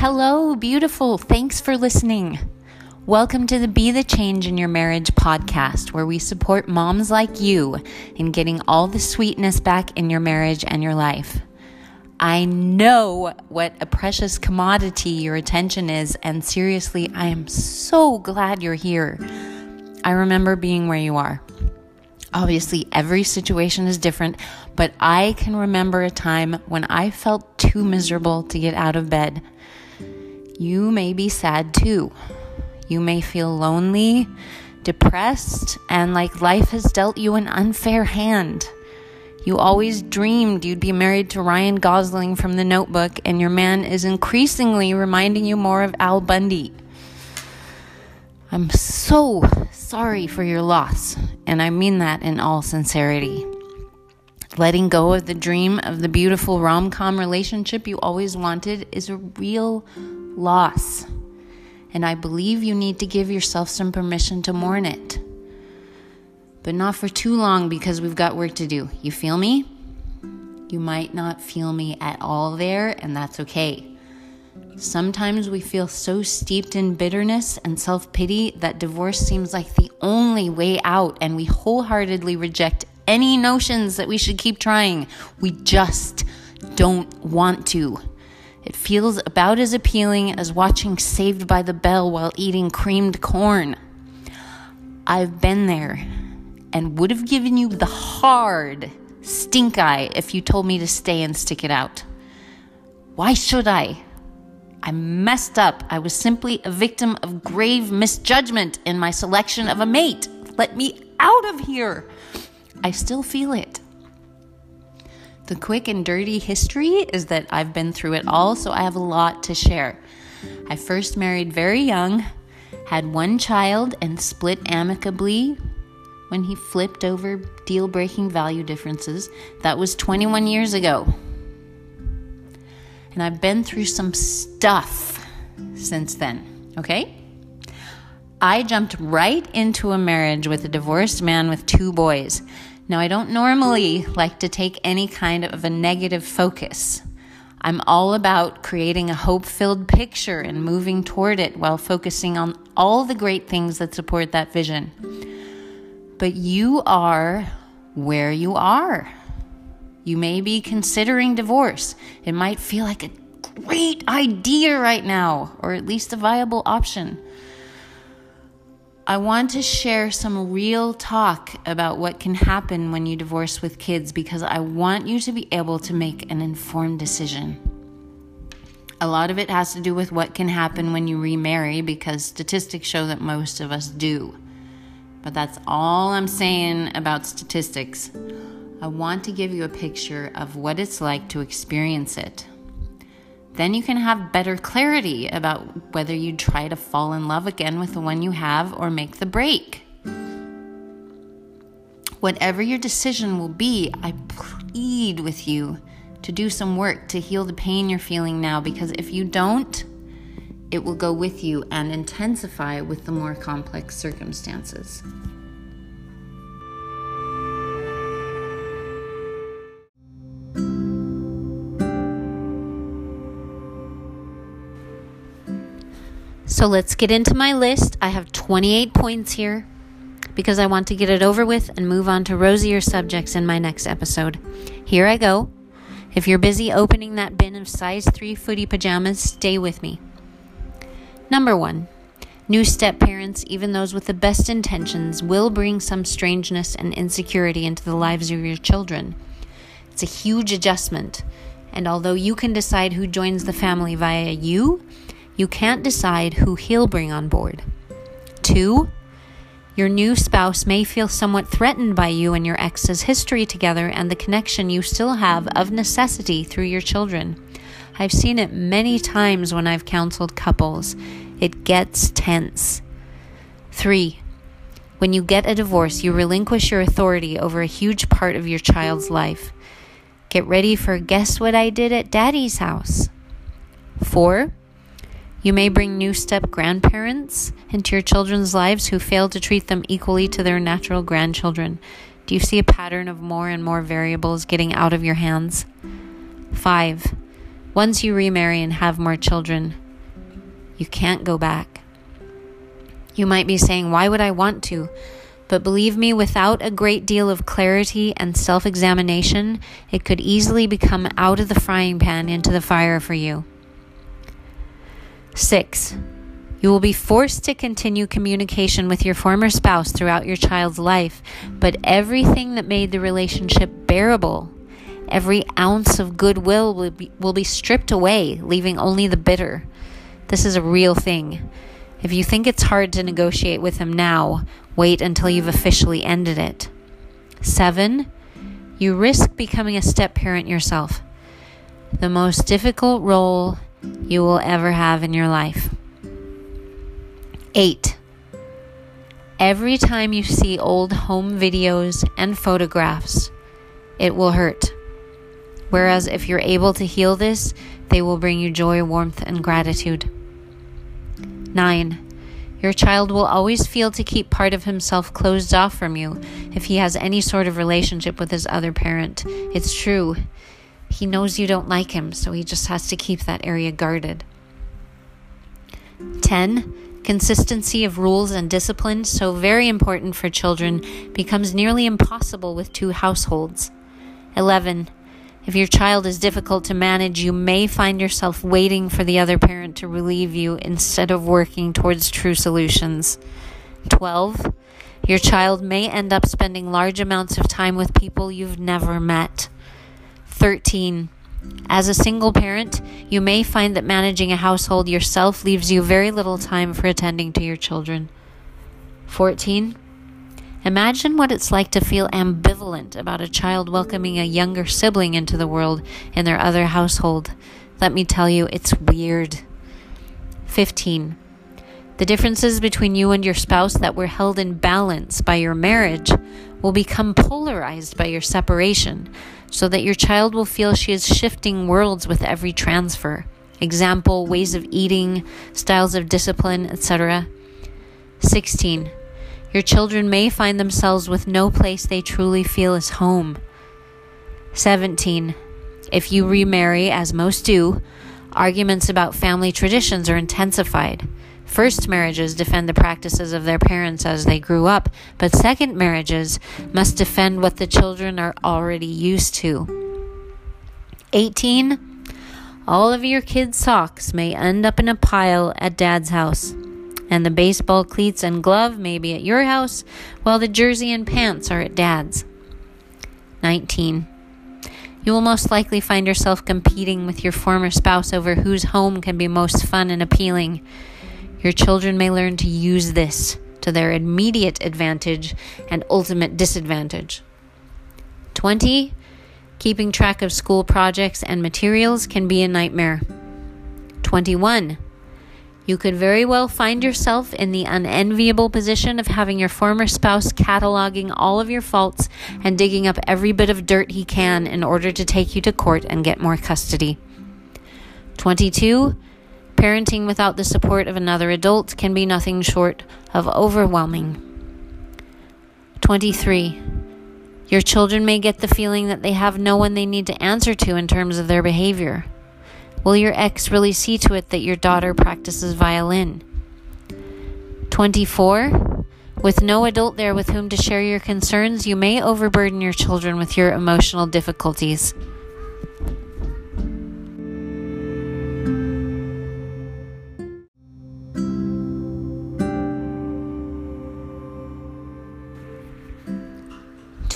Hello, beautiful. Thanks for listening. Welcome to the Be the Change in Your Marriage podcast, where we support moms like you in getting all the sweetness back in your marriage and your life. I know what a precious commodity your attention is, and seriously, I am so glad you're here. I remember being where you are. Obviously, every situation is different, but I can remember a time when I felt too miserable to get out of bed. You may be sad too. You may feel lonely, depressed, and like life has dealt you an unfair hand. You always dreamed you'd be married to Ryan Gosling from The Notebook, and your man is increasingly reminding you more of Al Bundy. I'm so sorry for your loss, and I mean that in all sincerity. Letting go of the dream of the beautiful rom com relationship you always wanted is a real loss, and I believe you need to give yourself some permission to mourn it. But not for too long because we've got work to do. You feel me? You might not feel me at all there, and that's okay. Sometimes we feel so steeped in bitterness and self pity that divorce seems like the only way out, and we wholeheartedly reject any notions that we should keep trying. We just don't want to. It feels about as appealing as watching Saved by the Bell while eating creamed corn. I've been there and would have given you the hard stink eye if you told me to stay and stick it out. Why should I? I messed up. I was simply a victim of grave misjudgment in my selection of a mate. Let me out of here. I still feel it. The quick and dirty history is that I've been through it all, so I have a lot to share. I first married very young, had one child, and split amicably when he flipped over deal breaking value differences. That was 21 years ago. And I've been through some stuff since then, okay? I jumped right into a marriage with a divorced man with two boys. Now, I don't normally like to take any kind of a negative focus. I'm all about creating a hope filled picture and moving toward it while focusing on all the great things that support that vision. But you are where you are. You may be considering divorce. It might feel like a great idea right now, or at least a viable option. I want to share some real talk about what can happen when you divorce with kids because I want you to be able to make an informed decision. A lot of it has to do with what can happen when you remarry because statistics show that most of us do. But that's all I'm saying about statistics. I want to give you a picture of what it's like to experience it. Then you can have better clarity about whether you try to fall in love again with the one you have or make the break. Whatever your decision will be, I plead with you to do some work to heal the pain you're feeling now because if you don't, it will go with you and intensify with the more complex circumstances. So let's get into my list. I have 28 points here because I want to get it over with and move on to rosier subjects in my next episode. Here I go. If you're busy opening that bin of size 3 footy pajamas, stay with me. Number 1. New step parents, even those with the best intentions, will bring some strangeness and insecurity into the lives of your children. It's a huge adjustment, and although you can decide who joins the family via you, you can't decide who he'll bring on board. Two, your new spouse may feel somewhat threatened by you and your ex's history together and the connection you still have of necessity through your children. I've seen it many times when I've counseled couples. It gets tense. Three, when you get a divorce, you relinquish your authority over a huge part of your child's life. Get ready for guess what I did at daddy's house. Four, you may bring new step grandparents into your children's lives who fail to treat them equally to their natural grandchildren. Do you see a pattern of more and more variables getting out of your hands? 5. Once you remarry and have more children, You can't go back. You might be saying, Why would I want to? But believe me, without a great deal of clarity and self examination, it could easily become out of the frying pan into the fire for you. Six, you will be forced to continue communication with your former spouse throughout your child's life, but everything that made the relationship bearable, every ounce of goodwill will be, will be stripped away, leaving only the bitter. This is a real thing. If you think it's hard to negotiate with him now, wait until you've officially ended it. Seven, you risk becoming a step parent yourself. The most difficult role you will ever have in your life. Eight, every time you see old home videos and photographs, it will hurt. Whereas if you're able to heal this, they will bring you joy, warmth, and gratitude. 9. Your child will always feel to keep part of himself closed off from you if he has any sort of relationship with his other parent. It's true. He knows you don't like him, so he just has to keep that area guarded. 10. Consistency of rules and discipline, so very important for children, becomes nearly impossible with two households. 11. If your child is difficult to manage, you may find yourself waiting for the other parent to relieve you instead of working towards true solutions. 12. Your child may end up spending large amounts of time with people you've never met. 13. As a single parent, you may find that managing a household yourself leaves you very little time for attending to your children. 14. Imagine what it's like to feel ambivalent about a child welcoming a younger sibling into the world in their other household. Let me tell you, it's weird. 15. The differences between you and your spouse that were held in balance by your marriage will become polarized by your separation, so that your child will feel she is shifting worlds with every transfer. Example, ways of eating, styles of discipline, etc. 16. Your children may find themselves with no place they truly feel is home. 17. If you remarry, as most do, arguments about family traditions are intensified. First marriages defend the practices of their parents as they grew up, but second marriages must defend what the children are already used to. 18. All of your kids' socks may end up in a pile at dad's house, and the baseball cleats and glove may be at your house, while the jersey and pants are at dad's. 19. You will most likely find yourself competing with your former spouse over whose home can be most fun and appealing. Your children may learn to use this to their immediate advantage and ultimate disadvantage. 20. Keeping track of school projects and materials can be a nightmare. 21. You could very well find yourself in the unenviable position of having your former spouse cataloging all of your faults and digging up every bit of dirt he can in order to take you to court and get more custody. 22. Parenting without the support of another adult can be nothing short of overwhelming. 23. Your children may get the feeling that they have no one they need to answer to in terms of their behavior. Will your ex really see to it that your daughter practices violin? 24. With no adult there with whom to share your concerns, you may overburden your children with your emotional difficulties.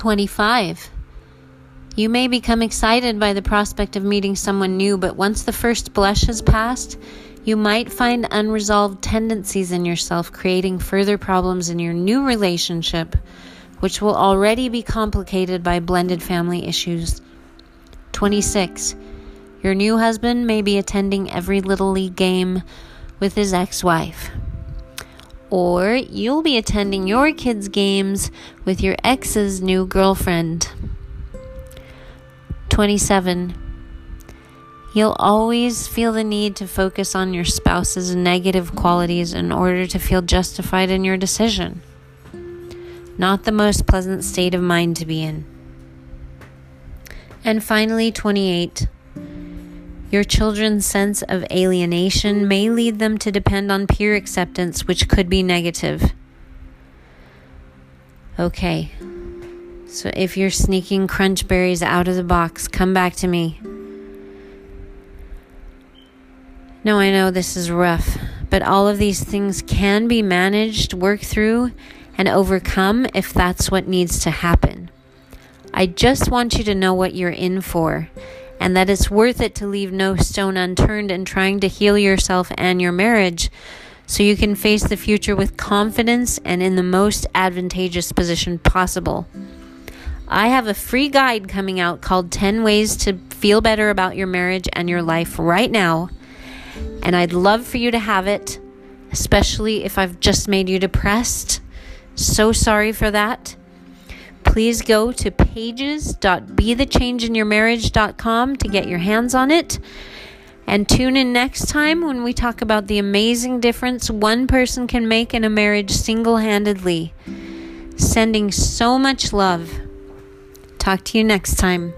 25. You may become excited by the prospect of meeting someone new, but once the first blush has passed, you might find unresolved tendencies in yourself creating further problems in your new relationship, which will already be complicated by blended family issues. 26. Your new husband may be attending every Little League game with his ex wife or you'll be attending your kids' games with your ex's new girlfriend. 27. You'll always feel the need to focus on your spouse's negative qualities in order to feel justified in your decision. Not the most pleasant state of mind to be in. And finally, 28. Your children's sense of alienation may lead them to depend on peer acceptance, which could be negative. Okay, so if you're sneaking crunch berries out of the box, come back to me. No, I know this is rough, but all of these things can be managed, worked through, and overcome if that's what needs to happen. I just want you to know what you're in for and that it's worth it to leave no stone unturned in trying to heal yourself and your marriage so you can face the future with confidence and in the most advantageous position possible. I have a free guide coming out called 10 Ways to Feel Better About Your Marriage and Your Life right now, and I'd love for you to have it, especially if I've just made you depressed. So sorry for that. Please go to pages.bethechangeinyourmarriage.com to get your hands on it. And tune in next time when we talk about the amazing difference one person can make in a marriage single handedly. Sending so much love. Talk to you next time.